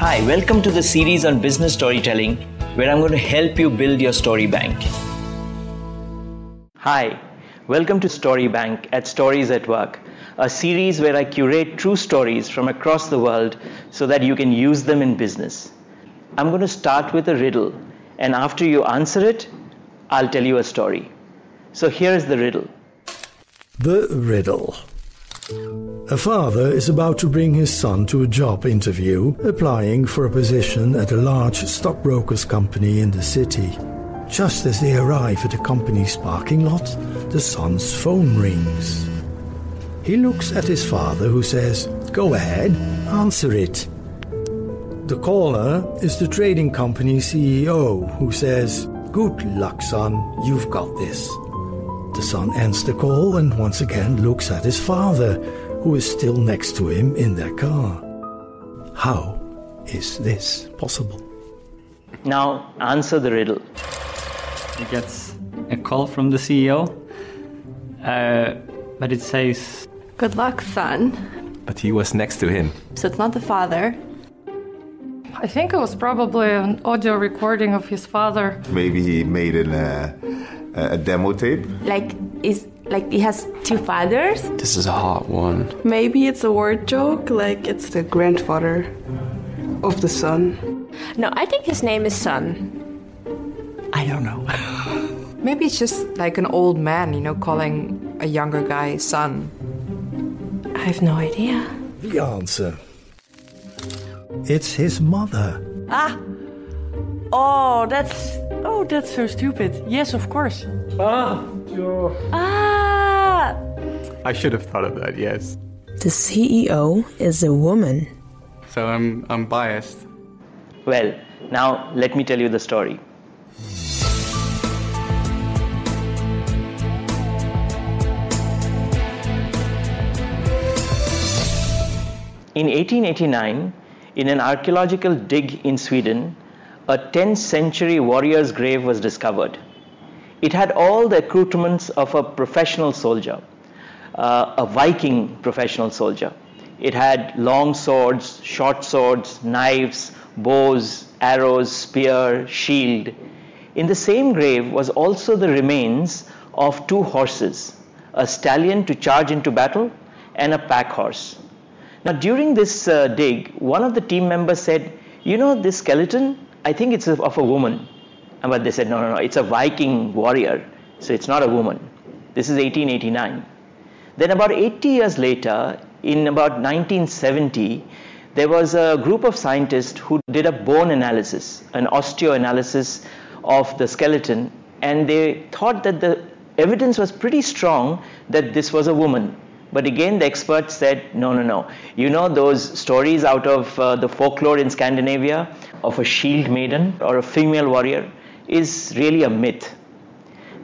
Hi, welcome to the series on business storytelling where I'm going to help you build your story bank. Hi, welcome to Story Bank at Stories at Work, a series where I curate true stories from across the world so that you can use them in business. I'm going to start with a riddle, and after you answer it, I'll tell you a story. So here's the riddle. The riddle. A father is about to bring his son to a job interview, applying for a position at a large stockbrokers company in the city. Just as they arrive at the company's parking lot, the son's phone rings. He looks at his father, who says, Go ahead, answer it. The caller is the trading company CEO, who says, Good luck, son, you've got this. The son ends the call and once again looks at his father, who is still next to him in their car. How is this possible? Now answer the riddle. He gets a call from the CEO, uh, but it says, Good luck, son. But he was next to him. So it's not the father. I think it was probably an audio recording of his father. Maybe he made an, uh, a demo tape. Like is like he has two fathers. This is a hot one. Maybe it's a word joke, like it's the grandfather of the son. No, I think his name is Son. I don't know. Maybe it's just like an old man, you know, calling a younger guy son. I have no idea. The answer. It's his mother. Ah! Oh, that's. Oh, that's so stupid. Yes, of course. Ah! Ah! I should have thought of that, yes. The CEO is a woman. So I'm, I'm biased. Well, now let me tell you the story. In 1889, in an archaeological dig in Sweden, a 10th century warrior's grave was discovered. It had all the accoutrements of a professional soldier, uh, a Viking professional soldier. It had long swords, short swords, knives, bows, arrows, spear, shield. In the same grave was also the remains of two horses, a stallion to charge into battle and a pack horse. Now, during this uh, dig, one of the team members said, You know, this skeleton, I think it's of a woman. But they said, No, no, no, it's a Viking warrior, so it's not a woman. This is 1889. Then, about 80 years later, in about 1970, there was a group of scientists who did a bone analysis, an osteoanalysis of the skeleton, and they thought that the evidence was pretty strong that this was a woman. But again, the experts said, no, no, no. You know those stories out of uh, the folklore in Scandinavia of a shield maiden or a female warrior is really a myth.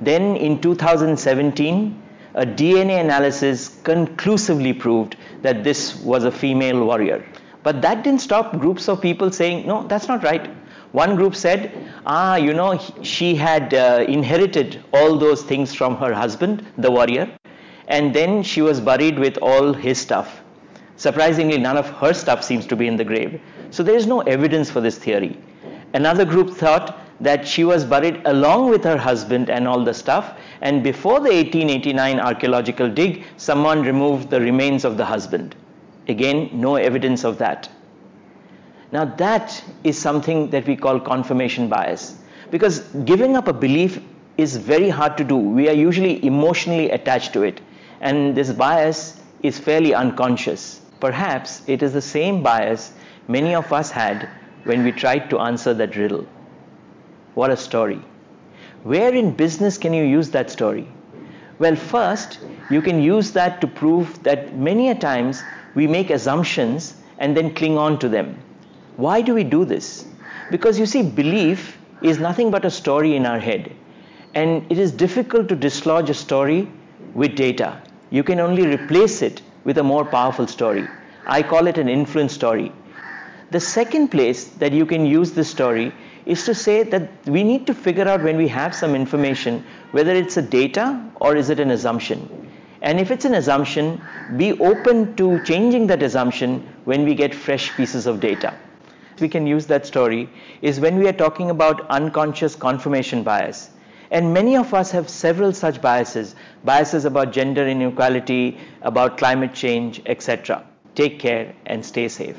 Then in 2017, a DNA analysis conclusively proved that this was a female warrior. But that didn't stop groups of people saying, no, that's not right. One group said, ah, you know, she had uh, inherited all those things from her husband, the warrior, and then she was buried with all his stuff. Surprisingly, none of her stuff seems to be in the grave. So there is no evidence for this theory. Another group thought that she was buried along with her husband and all the stuff, and before the 1889 archaeological dig, someone removed the remains of the husband. Again, no evidence of that. Now, that is something that we call confirmation bias. Because giving up a belief is very hard to do. We are usually emotionally attached to it. And this bias is fairly unconscious. Perhaps it is the same bias many of us had when we tried to answer that riddle. What a story. Where in business can you use that story? Well, first, you can use that to prove that many a times we make assumptions and then cling on to them. Why do we do this? Because you see, belief is nothing but a story in our head. And it is difficult to dislodge a story with data. You can only replace it with a more powerful story. I call it an influence story. The second place that you can use this story is to say that we need to figure out when we have some information whether it's a data or is it an assumption. And if it's an assumption, be open to changing that assumption when we get fresh pieces of data. we can use that story is when we are talking about unconscious confirmation bias. And many of us have several such biases biases about gender inequality, about climate change, etc. Take care and stay safe.